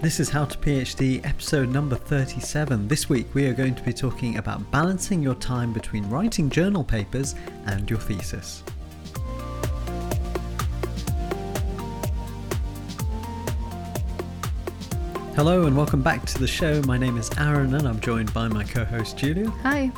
This is How to PhD, episode number 37. This week we are going to be talking about balancing your time between writing journal papers and your thesis. Hello and welcome back to the show. My name is Aaron and I'm joined by my co host Julia. Hi.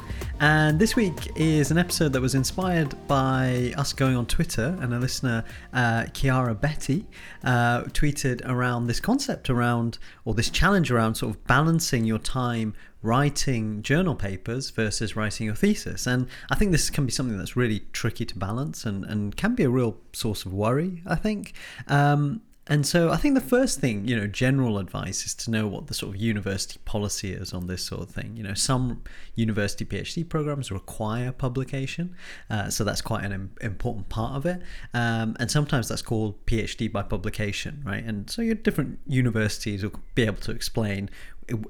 And this week is an episode that was inspired by us going on Twitter, and a listener, uh, Kiara Betty, uh, tweeted around this concept around, or this challenge around sort of balancing your time writing journal papers versus writing your thesis. And I think this can be something that's really tricky to balance and, and can be a real source of worry, I think. Um, and so I think the first thing, you know, general advice is to know what the sort of university policy is on this sort of thing. You know, some university PhD programs require publication, uh, so that's quite an important part of it. Um, and sometimes that's called PhD by publication, right? And so your different universities will be able to explain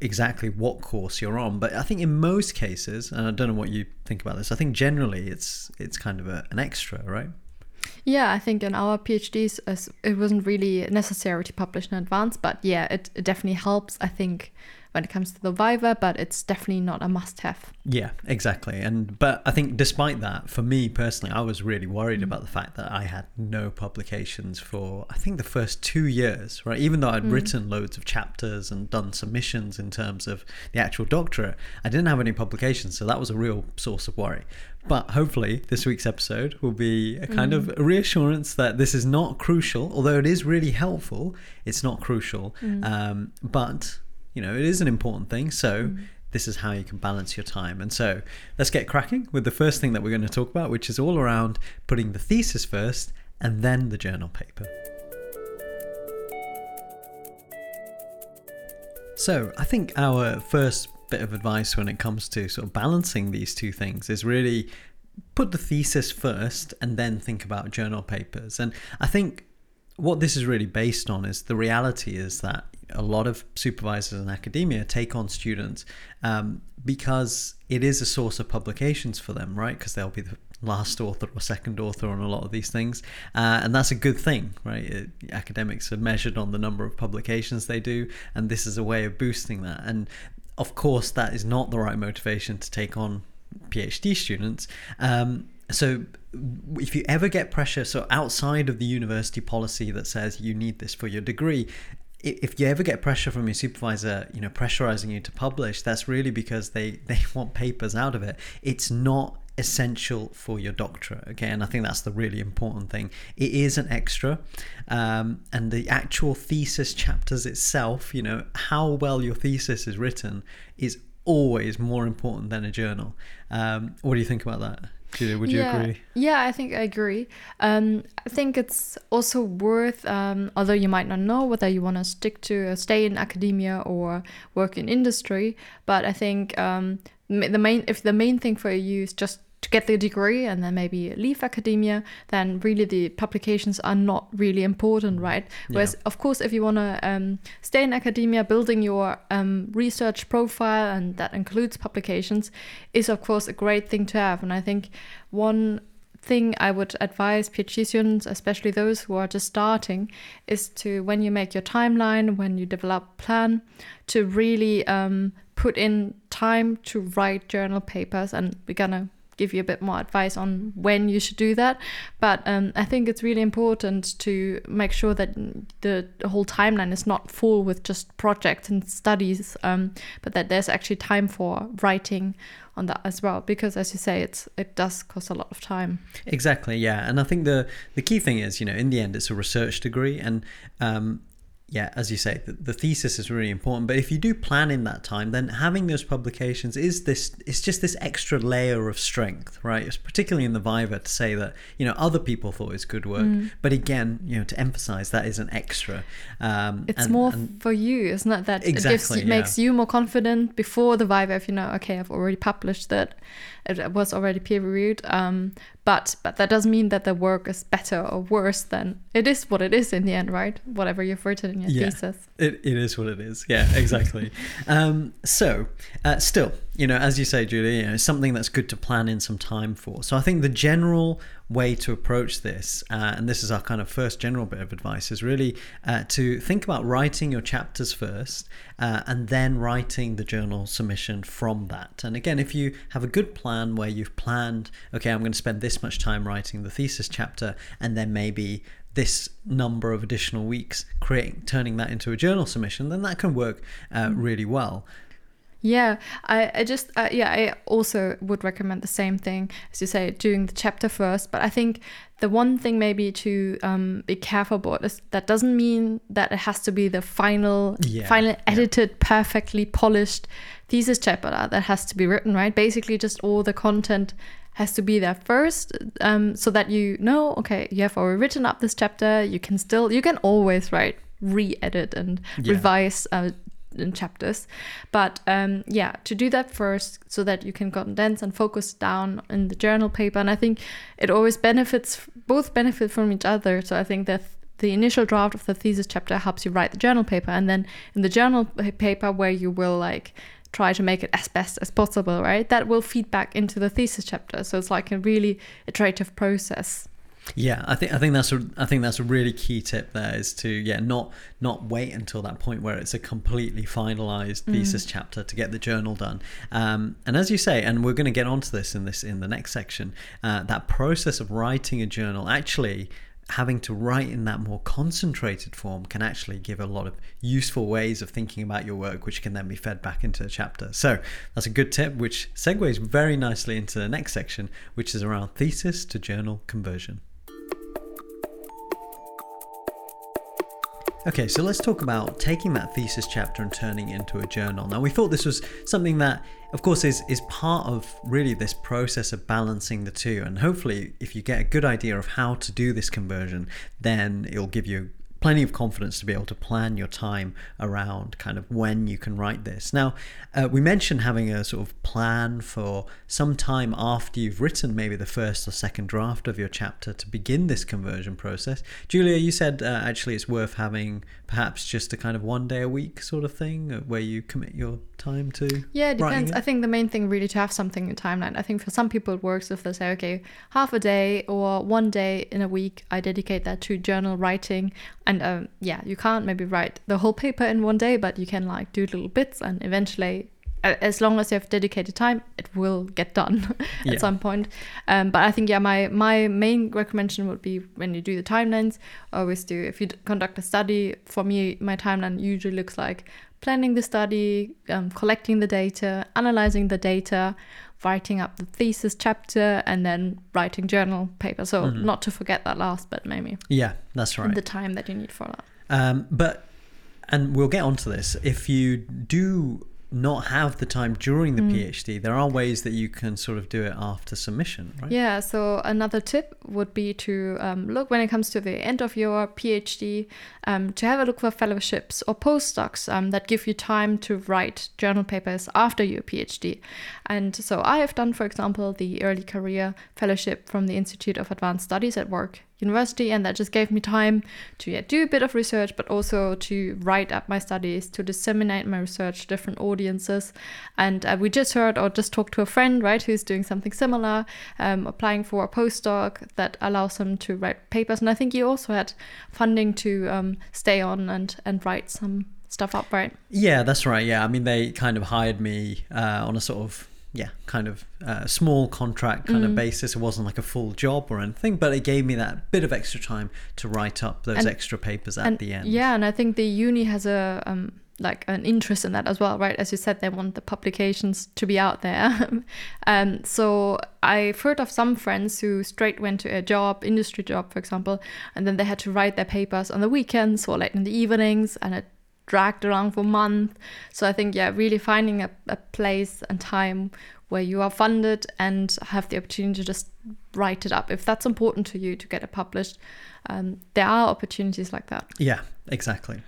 exactly what course you're on. But I think in most cases, and I don't know what you think about this, I think generally it's it's kind of a, an extra, right? Yeah, I think in our PhDs, it wasn't really necessary to publish in advance, but yeah, it, it definitely helps, I think, when it comes to the Viva, but it's definitely not a must have. Yeah, exactly. And but I think despite that, for me personally, I was really worried mm. about the fact that I had no publications for I think the first two years, right? Even though I'd mm. written loads of chapters and done submissions in terms of the actual doctorate, I didn't have any publications, so that was a real source of worry. But hopefully, this week's episode will be a kind mm. of a reassurance that this is not crucial, although it is really helpful. It's not crucial, mm. um, but you know, it is an important thing. So. Mm. This is how you can balance your time. And so let's get cracking with the first thing that we're going to talk about, which is all around putting the thesis first and then the journal paper. So, I think our first bit of advice when it comes to sort of balancing these two things is really put the thesis first and then think about journal papers. And I think what this is really based on is the reality is that a lot of supervisors in academia take on students um, because it is a source of publications for them, right? Because they'll be the last author or second author on a lot of these things, uh, and that's a good thing, right? It, academics are measured on the number of publications they do, and this is a way of boosting that. And of course, that is not the right motivation to take on PhD students. Um, so if you ever get pressure so outside of the university policy that says you need this for your degree if you ever get pressure from your supervisor you know pressurizing you to publish that's really because they they want papers out of it it's not essential for your doctorate. Okay, and I think that's the really important thing. It is an extra, um, and the actual thesis chapters itself, you know, how well your thesis is written, is always more important than a journal. Um, what do you think about that? Julia, would you yeah, agree? Yeah, I think I agree. Um, I think it's also worth, um, although you might not know whether you want to stick to uh, stay in academia or work in industry, but I think um, the main if the main thing for you is just to get the degree and then maybe leave academia, then really the publications are not really important, right? Whereas, yeah. of course, if you want to um, stay in academia, building your um, research profile, and that includes publications, is of course a great thing to have. And I think one thing I would advise PhD students, especially those who are just starting, is to when you make your timeline, when you develop plan, to really um, put in time to write journal papers. And we're gonna give you a bit more advice on when you should do that. But um, I think it's really important to make sure that the, whole timeline is not full with just projects and studies, um, but that there's actually time for writing on that as well because as you say it's it does cost a lot of time. Exactly yeah. And i think the the key thing is you know in the end it's a research degree. And um, yeah, as you say, the, the, thesis is really important. But if you do plan in that time, then having those publications is this it's just this extra layer of strength, right? It's particularly in the Viva to say that, you know, other people thought it's good work. Mm. But again, you know, to emphasize that is an extra. Um, it's and, more and for you, isn't it? That exactly, it, gives, it yeah. makes you more confident before the Viva if you know, okay, I've already published that it was already peer reviewed. Um, but but that doesn't mean that the work is better or worse than it is what it is in the end, right? Whatever you've written in your yeah, thesis. It, it is what it is. Yeah, exactly. um, so uh, still, you know, as you say, Julie, you know, it's something that's good to plan in some time for. So I think the general way to approach this, uh, and this is our kind of first general bit of advice, is really uh, to think about writing your chapters first uh, and then writing the journal submission from that. And again, if you have a good plan where you've planned, okay, I'm going to spend this much time writing the thesis chapter, and then maybe this number of additional weeks creating turning that into a journal submission then that can work uh, really well yeah, I, I just, uh, yeah, I also would recommend the same thing as you say, doing the chapter first. But I think the one thing maybe to um, be careful about is that doesn't mean that it has to be the final, Yeah, final yeah. edited, perfectly polished thesis chapter that has to be written, right? Basically, just all the content has to be there first um, so that you know okay you have already written up this chapter you can still you can always write re-edit and Yeah. revise uh, in chapters. But um, yeah to do that first so that you can condense and focus down in the journal paper. And i think it always benefits both benefit from each other. So i think that the initial draft of the thesis chapter helps you write the journal paper and then in the journal paper where you will like try to make it as best as possible right? That will feed back into the thesis chapter. So it's like a really iterative process Yeah, I think I think that's a I think that's a really key tip there is to yeah not not wait until that point where it's a completely finalized thesis chapter to get the journal done. Um, and as you say, and we're going to get onto this in this in the next section, uh, that process of writing a journal actually having to write in that more concentrated form can actually give a lot of useful ways of thinking about your work which can then be fed back into a chapter. So that's a good tip which segues very nicely into the next section which is around thesis to journal conversion Okay, so let's talk about taking that thesis chapter and turning it into a journal. Now, we thought this was something that, of course, is, is part of really this process of balancing the two. And hopefully, if you get a good idea of how to do this conversion, then it'll give you plenty of confidence to be able to plan your time around kind of when you can write this. Now, uh, we mentioned having a sort of plan for some time after you've written maybe the first or second draft of your chapter to begin this conversion process. Julia, you said uh, actually it's worth having perhaps just a kind of one day a week sort of thing uh, where you commit your time to. Yeah, it depends. it? I think the main thing really to have something in timeline. I think for some people it works if they say, okay, half a day or one day in a week, I dedicate that to journal writing. And um, yeah, you can't maybe write the whole paper in one day, but you can like do little bits and eventually. As long as you have dedicated time, it will get done Yeah. at some point. Um, but I think yeah, my my main recommendation would be when you do the timelines, always do if you d- conduct a study. For me, my timeline usually looks like planning the study, um, collecting the data, analyzing the data, writing up the thesis chapter, and then writing journal paper. So not to forget that last bit, maybe Yeah, that's right. the time that you need for that. Um, but, and we'll get onto this. If you do not have the time during the PhD, there are ways that you can sort of do it after submission, right? Yeah, so another tip would be to um, look when it comes to the end of your PhD, um, to have a look for fellowships or postdocs um, that give you time to write journal papers after your PhD. And so I have done, for example, the early career fellowship from the Institute of Advanced Studies at Warwick University, and that just gave me time to yeah, do a bit of research, but also to write up my studies, to disseminate my research to different audiences. And uh, we just heard or just talked to a friend, right, who's doing something similar, um, applying for a postdoc that allows them to write papers. And I think you also had funding to um, stay on and, and write some stuff up, right? Yeah, that's right. Yeah, I mean, they kind of hired me uh, on a sort of yeah, kind of uh, small contract kind Mm. of basis. It wasn't like a full job or anything, but it gave me that bit of extra time to write up those And- extra papers at the end. Yeah, and I think the uni has a um, like an interest in that as well, right? As you said, they want the publications to be out there. um, so I've heard of some friends who straight went to a job, industry job, for example, and then they had to write their papers on the weekends or late in the evenings, and it dragged around for months. So I think, yeah, really finding a, a place and time where you are funded and have the opportunity to just write it up. If that's important to you to get it published, um, there are opportunities like that. Yeah, exactly.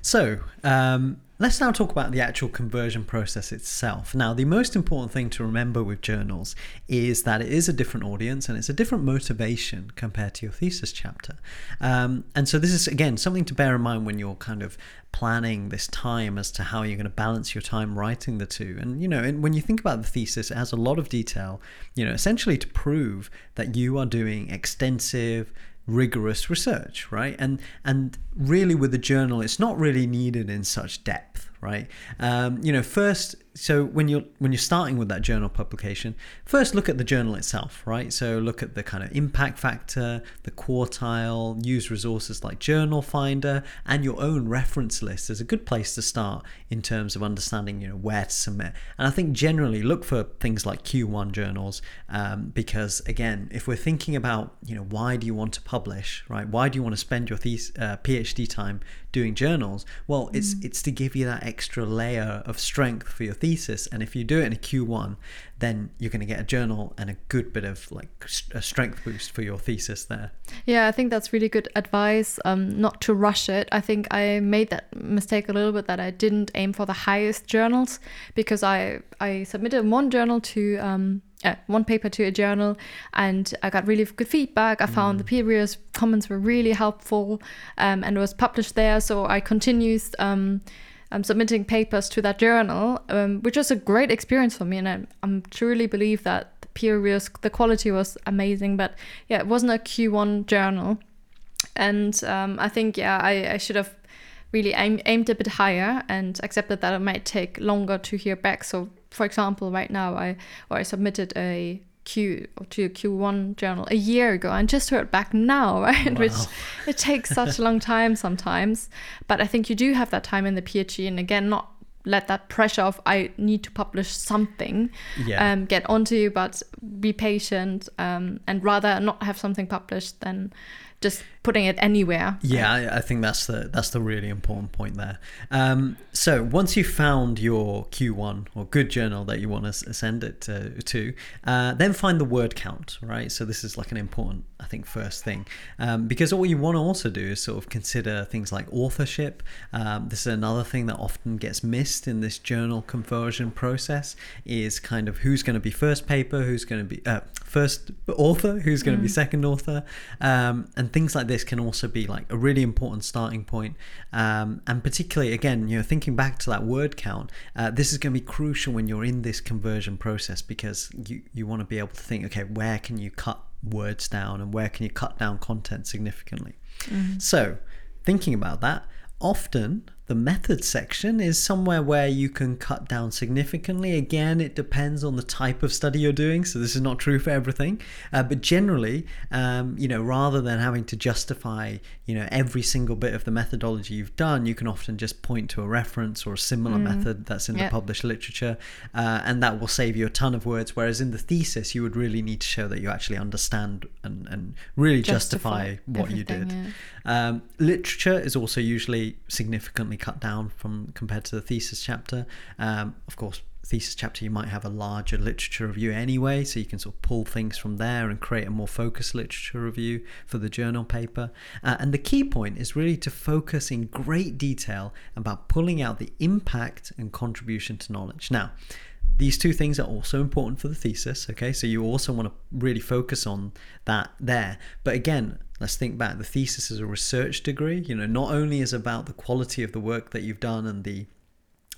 So, um, let's now talk about the actual conversion process itself. Now, the most important thing to remember with journals is that it is a different audience and it's a different motivation compared to your thesis chapter. Um, and so, this is again something to bear in mind when you're kind of planning this time as to how you're going to balance your time writing the two. And you know, and when you think about the thesis, it has a lot of detail. You know, essentially to prove that you are doing extensive rigorous research right? And and really with the journal it's not really needed in such depth right? Um, you know first so when you're when you're starting with that journal publication first look at the journal itself right? So look at the kind of impact factor the quartile use resources like journal finder and your own reference list is a good place to start in terms of understanding you know where to submit. And i think generally look for things like q1 journals um, because again if we're thinking about you know why do you want to publish right? Why do you want to spend your thesis, uh, phd time doing journals? Well it's mm. it's to give you that extra layer of strength for your thesis thesis and if you do it in a q1 then you're going to get a journal and a good bit of like a strength boost for your thesis there yeah i think that's really good advice um, not to rush it i think i made that mistake a little bit that i didn't aim for the highest journals because i i submitted one journal to um, uh, one paper to a journal and I got really good feedback. I found mm. the peer reviewers comments were really helpful um, and it was published there. So I continued um, um, submitting papers to that journal, um, which was a great experience for me. And I I'm truly believe that the peer reviews, the quality was amazing. But yeah, it wasn't a Q1 journal. And um, I think, yeah, I, I should have really aim, aimed a bit higher and accepted that it might take longer to hear back. So, for example, right now I or I submitted a Q to a Q1 journal a year ago and just heard back now, right? Wow. Which it takes such a long time sometimes. But I think you do have that time in the PhD, and again, not let that pressure of I need to publish something yeah. um, get onto you, but be patient um, and rather not have something published than just putting it anywhere. Yeah, I, I, think that's the that's the really important point there. Um, so once you've found your Q1 or good journal that you want to send it to, to uh, then find the word count, right? So this is like an important, I think, first thing um, because what you want to also do is sort of consider things like authorship. Um, this is another thing that often gets missed in this journal conversion process is kind of who's going to be first paper, who's going to be uh, first author, who's going to mm. be second author, um, and things like this can also be like a really important starting point. Um, and particularly, again, you know, thinking back to that word count, uh, this is going to be crucial when you're in this conversion process because you you want to be able to think, okay, where can you cut words down and where can you cut down content significantly? Mm. So, thinking about that, often the method section is somewhere where you can cut down significantly. Again, it depends on the type of study you're doing, so this is not true for everything. Uh, but generally, um, you know, rather than having to justify, you know, every single bit of the methodology you've done, you can often just point to a reference or a similar mm. method that's in yep. the published literature, uh, and that will save you a ton of words. Whereas in the thesis, you would really need to show that you actually understand and, and really justify, justify what you did. Yeah. Um, literature is also usually significantly cut down from compared to the thesis chapter. Um, of course, thesis chapter you might have a larger literature review anyway, so you can sort of pull things from there and create a more focused literature review for the journal paper. Uh, and the key point is really to focus in great detail about pulling out the impact and contribution to knowledge. Now, these two things are also important for the thesis okay so you also want to really focus on that there but again let's think back the thesis is a research degree you know not only is about the quality of the work that you've done and the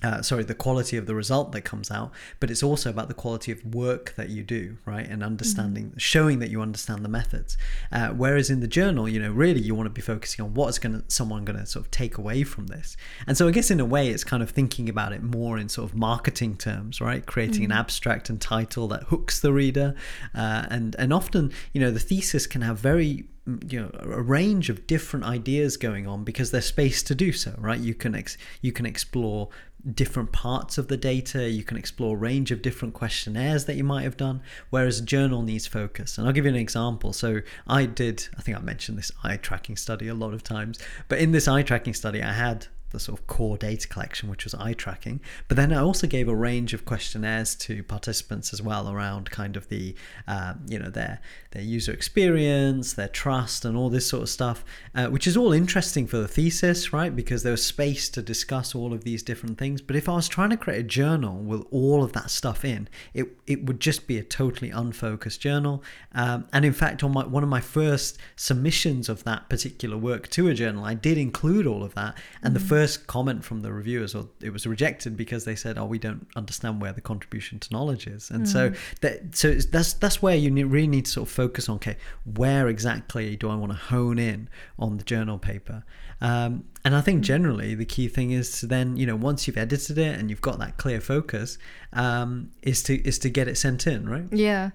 uh, sorry, the quality of the result that comes out, but it's also about the quality of work that you do, right? And understanding, mm-hmm. showing that you understand the methods. Uh, whereas in the journal, you know, really you want to be focusing on what's going to someone going to sort of take away from this. And so I guess in a way, it's kind of thinking about it more in sort of marketing terms, right? Creating mm-hmm. an abstract and title that hooks the reader, uh, and and often, you know, the thesis can have very you know a range of different ideas going on because there's space to do so right? You can ex- you can explore different parts of the data. You can explore a range of different questionnaires that you might have done whereas a journal needs focus. And i'll give you an example. So i did i think i mentioned this eye tracking study a lot of times but in this eye tracking study i had the sort of core data collection, which was eye tracking. But then I also gave a range of questionnaires to participants as well around kind of the, uh, you know, their their user experience, their trust, and all this sort of stuff, uh, which is all interesting for the thesis, right? Because there was space to discuss all of these different things. But if I was trying to create a journal with all of that stuff in, it it would just be a totally unfocused journal. Um, and in fact, on my one of my first submissions of that particular work to a journal, I did include all of that, and mm-hmm. the first first comment from the reviewers, or it was rejected because they said, "Oh, we don't understand where the contribution to knowledge is." And mm. so that so that's that's where you really need to sort of focus on. Okay, where exactly do I want to hone in on the journal paper? Um, and I think mm. generally the key thing is to then, you know, once you've edited it and you've got that clear focus, um, is to is to get it sent in, right? Yeah,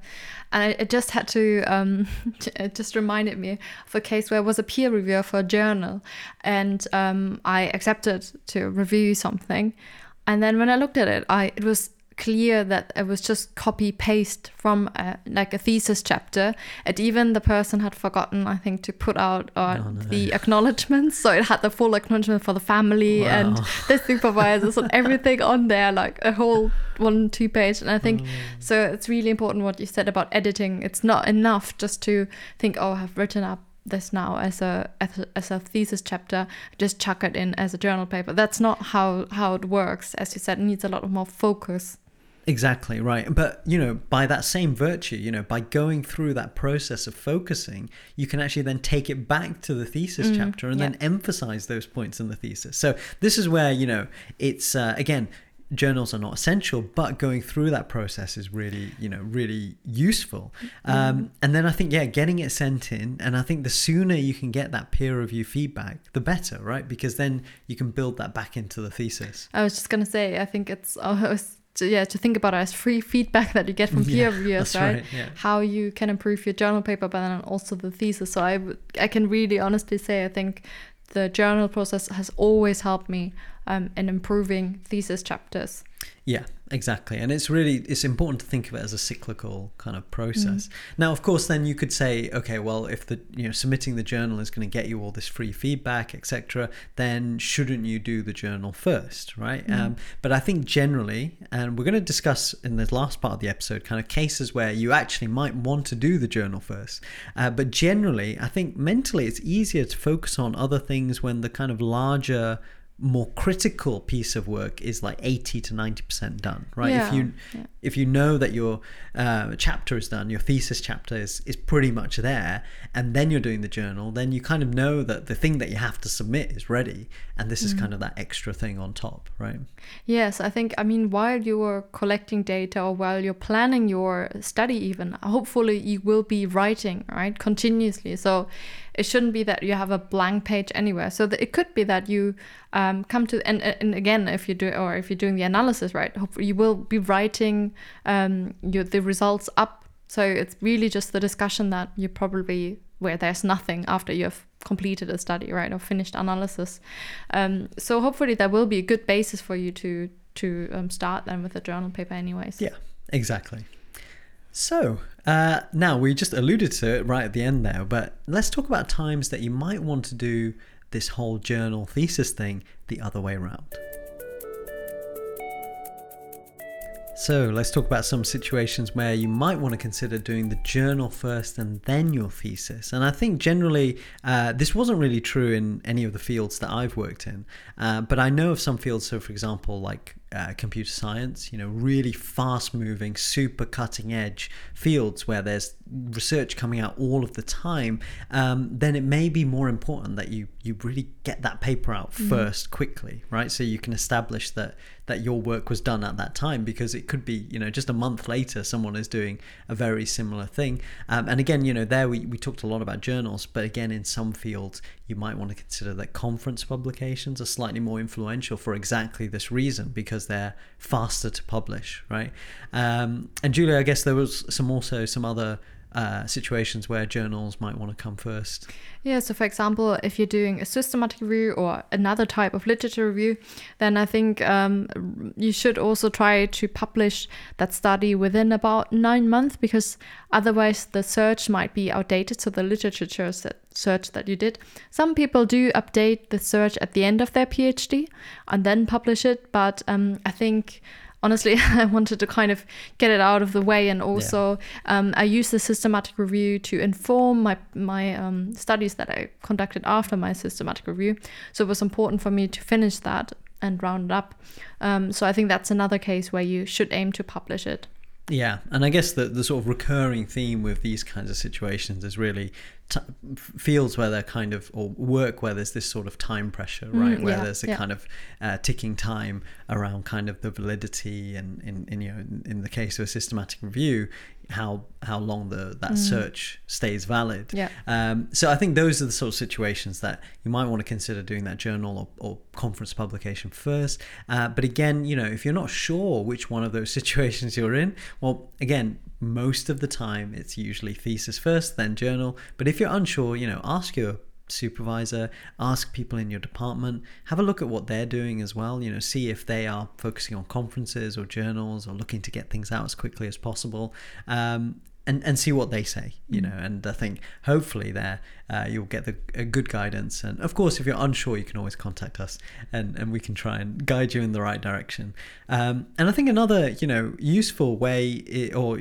and it just had to, um, it just reminded me of a case where I was a peer reviewer for a journal, and um, I accepted to review something, and then when I looked at it, I it was clear that it was just copy paste from a, like a thesis chapter. And even the person had forgotten i think to put out uh, oh, no. the acknowledgements so it had the full acknowledgement for the family wow. and the supervisors and everything on there like a whole one two page. And i think mm. so it's really important what you said about editing. It's not enough just to think oh i've written up this now as a as a thesis chapter. Just chuck it in as a journal paper. That's not how how it works. As you said it needs a lot more focus Exactly right. But, you know, by that same virtue, you know, by going through that process of focusing, you can actually then take it back to the thesis mm, chapter and yeah. then emphasize those points in the thesis. So this is where, you know, it's, uh, again, journals are not essential, but going through that process is really, you know, really useful. Mm. Um, and then I think, yeah, getting it sent in, and I think the sooner you can get that peer review feedback, the better, right? Because then you can build that back into the thesis. I was just gonna say, I think it's almost to, yeah to think about it as free feedback that you get from peer yeah, reviewers right, right yeah. how you can improve your journal paper but then also the thesis. So I, I can really honestly say i think the journal process has always helped me um, in improving thesis chapters. Yeah exactly and it's really it's important to think of it as a cyclical kind of process mm. now of course then you could say okay well if the you know submitting the journal is going to get you all this free feedback etc then shouldn't you do the journal first right mm. um, but i think generally and we're going to discuss in the last part of the episode kind of cases where you actually might want to do the journal first uh, but generally i think mentally it's easier to focus on other things when the kind of larger more critical piece of work is like 80 to 90% done right yeah, if you yeah. if you know that your uh, chapter is done your thesis chapter is, is pretty much there and then you're doing the journal then you kind of know that the thing that you have to submit is ready and this mm. is kind of that extra thing on top right yes i think i mean while you're collecting data or while you're planning your study even hopefully you will be writing right continuously so it shouldn't be that you have a blank page anywhere. So it could be that you um, come to and, and again, if you do or if you're doing the analysis right, hopefully you will be writing um, your the results up. So it's really just the discussion that you probably where there's nothing after you've completed a study right or finished analysis. Um, so hopefully that will be a good basis for you to to um, start then with a journal paper anyways. Yeah, exactly. So, uh, now we just alluded to it right at the end there, but let's talk about times that you might want to do this whole journal thesis thing the other way around. So let's talk about some situations where you might want to consider doing the journal first and then your thesis. And I think generally uh, this wasn't really true in any of the fields that I've worked in, uh, but I know of some fields. So, for example, like uh, computer science, you know, really fast moving, super cutting edge fields where there's research coming out all of the time, um, then it may be more important that you you really get that paper out mm-hmm. first quickly, right? So you can establish that that your work was done at that time because it could be, you know, just a month later someone is doing a very similar thing. Um, and again, you know, there we, we talked a lot about journals, but again, in some fields, you might want to consider that conference publications are slightly more influential for exactly this reason because they're faster to publish, right? Um, and Julia, I guess there was some also some other uh, situations where journals might want to come first? Yeah, so for example, if you're doing a systematic review or another type of literature review, then I think um, you should also try to publish that study within about nine months because otherwise the search might be outdated. So the literature search that you did. Some people do update the search at the end of their PhD and then publish it, but um, I think honestly, I wanted to kind of get it out of the way, and also yeah. um, I used the systematic review to inform my my um, studies that I conducted after my systematic review. So it was important for me to finish that and round it up. Um, so I think that's another case where you should aim to publish it. Yeah, and I guess the the sort of recurring theme with these kinds of situations is really t- fields where they're kind of or work where there's this sort of time pressure, mm, right? Mm, where yeah, there's a yeah. kind of uh, ticking time around kind of the validity and in, in you know in, in the case of a systematic review, how how long the that mm. search stays valid. Yeah. Um, so I think those are the sort of situations that you might want to consider doing that journal or, or conference publication first. Uh, but again, you know, if you're not sure which one of those situations you're in, well, again, most of the time it's usually thesis first, then journal. But if you're unsure, you know, ask your supervisor, ask people in your department, have a look at what they're doing as well, you know, see if they are focusing on conferences or journals or looking to get things out as quickly as possible. Um, and, and see what they say, you mm. know, and I think hopefully there uh, you'll get the good guidance. And of course, if you're unsure, you can always contact us, and, and we can try and guide you in the right direction. Um, and I think another, you know, useful way or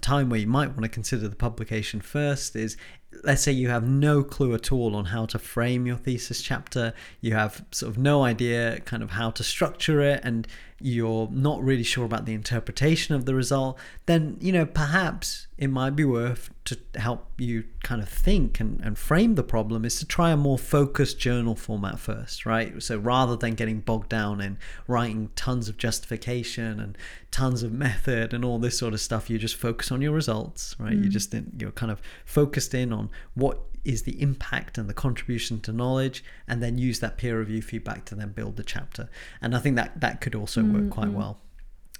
time where you might want to consider the publication first is let's say you have no clue at all on how to frame your thesis chapter, you have sort of no idea kind of how to structure it, and you're not really sure about the interpretation of the result, then, you know, perhaps it might be worth to help you kind of think and, and frame the problem is to try a more focused journal format first, right? So rather than getting bogged down in writing tons of justification and tons of method and all this sort of stuff, you just focus on your results, right? Mm. You just, you're kind of focused in on what is the impact and the contribution to knowledge and then use that peer review feedback to then build the chapter. And i think that that could also work quite mm-hmm. well.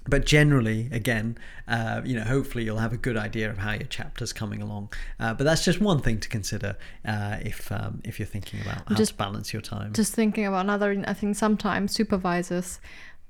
But generally again uh, you know hopefully you'll have a good idea of how your chapter's coming along. Uh, but that's just one thing to consider uh, if um, if you're thinking about how just, to balance your time. just thinking about another i think sometimes supervisors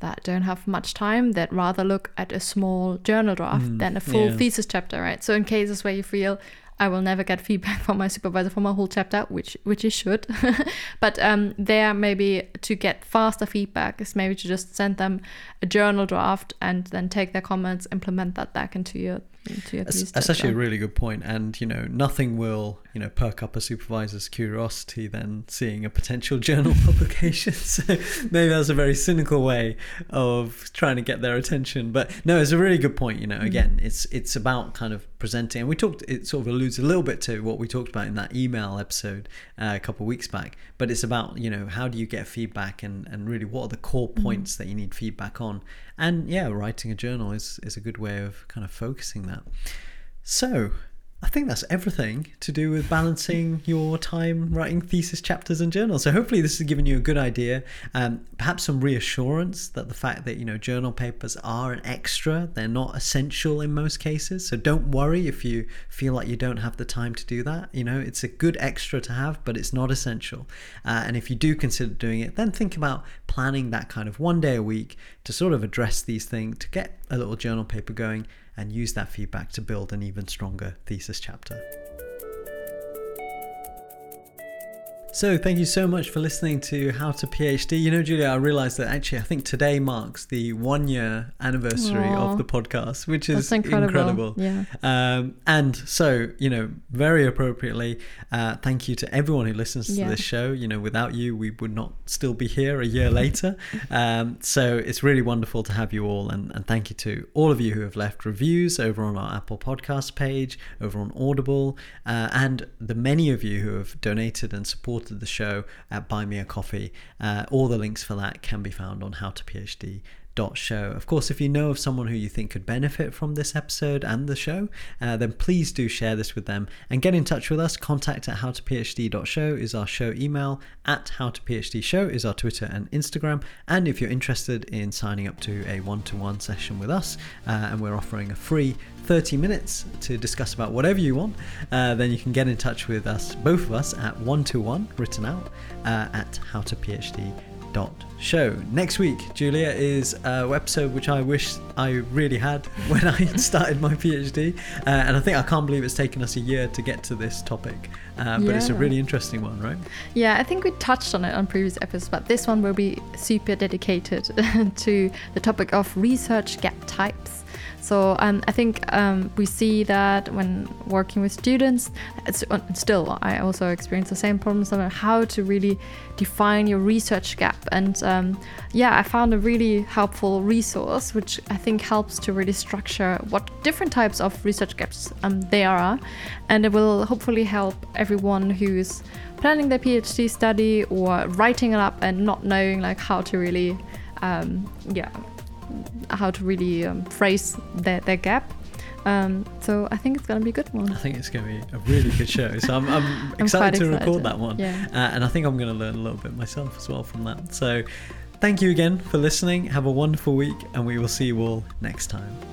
that don't have much time that rather look at a small journal draft mm, than a full yeah. thesis chapter right? So in cases where you feel I will never get feedback from my supervisor for my whole chapter, which which is should. but um, there maybe to get faster feedback is maybe to just send them a journal draft and then take their comments, implement that back into your into your. That's, that's actually a really good point, and you know nothing will you know perk up a supervisor's curiosity than seeing a potential journal publication. so maybe that's a very cynical way of trying to get their attention. But no, it's a really good point. You know, mm. again, mm. it's it's about kind of presenting, and we talked. It sort of alludes a little bit to what we talked about in that email episode uh, a couple of weeks back. But it's about you know how do you get feedback and and really what are the core mm. points mm. that you need feedback on. And yeah, writing a journal is is a good way of kind of focusing that. So I think that's everything to do with balancing your time writing thesis chapters and journals. So hopefully this has given you a good idea, um, perhaps some reassurance that the fact that you know journal papers are an extra, they're not essential in most cases. So don't worry if you feel like you don't have the time to do that. You know it's a good extra to have, but it's not essential. Uh, and if you do consider doing it, then think about planning that kind of one day a week to sort of address these things, to get a little journal paper going and use that feedback to build an even stronger thesis chapter. So, thank you so much for listening to How to PhD. You know, Julia, I realized that actually I think today marks the one year anniversary Aww. of the podcast, which is incredible. incredible. Yeah. Um, and so, you know, very appropriately, uh, thank you to everyone who listens yeah. to this show. You know, without you, we would not still be here a year later. Um, so, it's really wonderful to have you all. And, and thank you to all of you who have left reviews over on our Apple Podcast page, over on Audible, uh, and the many of you who have donated and supported supported the show at Buy Me a Coffee. Uh, all the links for that can be found on howtophd.com show. Of course, if you know of someone who you think could benefit from this episode and the show, uh, then please do share this with them and get in touch with us. Contact at howtophd.show is our show email, at howtophdshow is our Twitter and Instagram. And if you're interested in signing up to a one to one session with us, uh, and we're offering a free 30 minutes to discuss about whatever you want, uh, then you can get in touch with us, both of us, at one to one, written out, uh, at howtophd.show show. Next week, Julia, is a episode which I wish I really had when I started my PhD, uh, and I think I can't believe it's taken us a year to get to this topic. Uh, but it's a really interesting one, right? Yeah, I think we touched on it on previous episodes, but this one will be super dedicated to the topic of research gap types. So um, I think um, we see that when working with students, uh, still I also experience the same problems on how to really define your research gap. And um, yeah, I found a really helpful resource, which I think helps to really structure what different types of research gaps um, there are, and it will hopefully help everyone who's planning their PhD study or writing it up and not knowing like how to really, um, yeah, how to really um, phrase that, their gap. Um, so I think it's gonna be a good one. I think it's going to be a really good show. So I'm, I'm I'm excited to record that one. Yeah. Uh, and I think I'm going to learn a little bit myself as well from that. So thank you again for listening. Have a wonderful week, and we will see you all next time.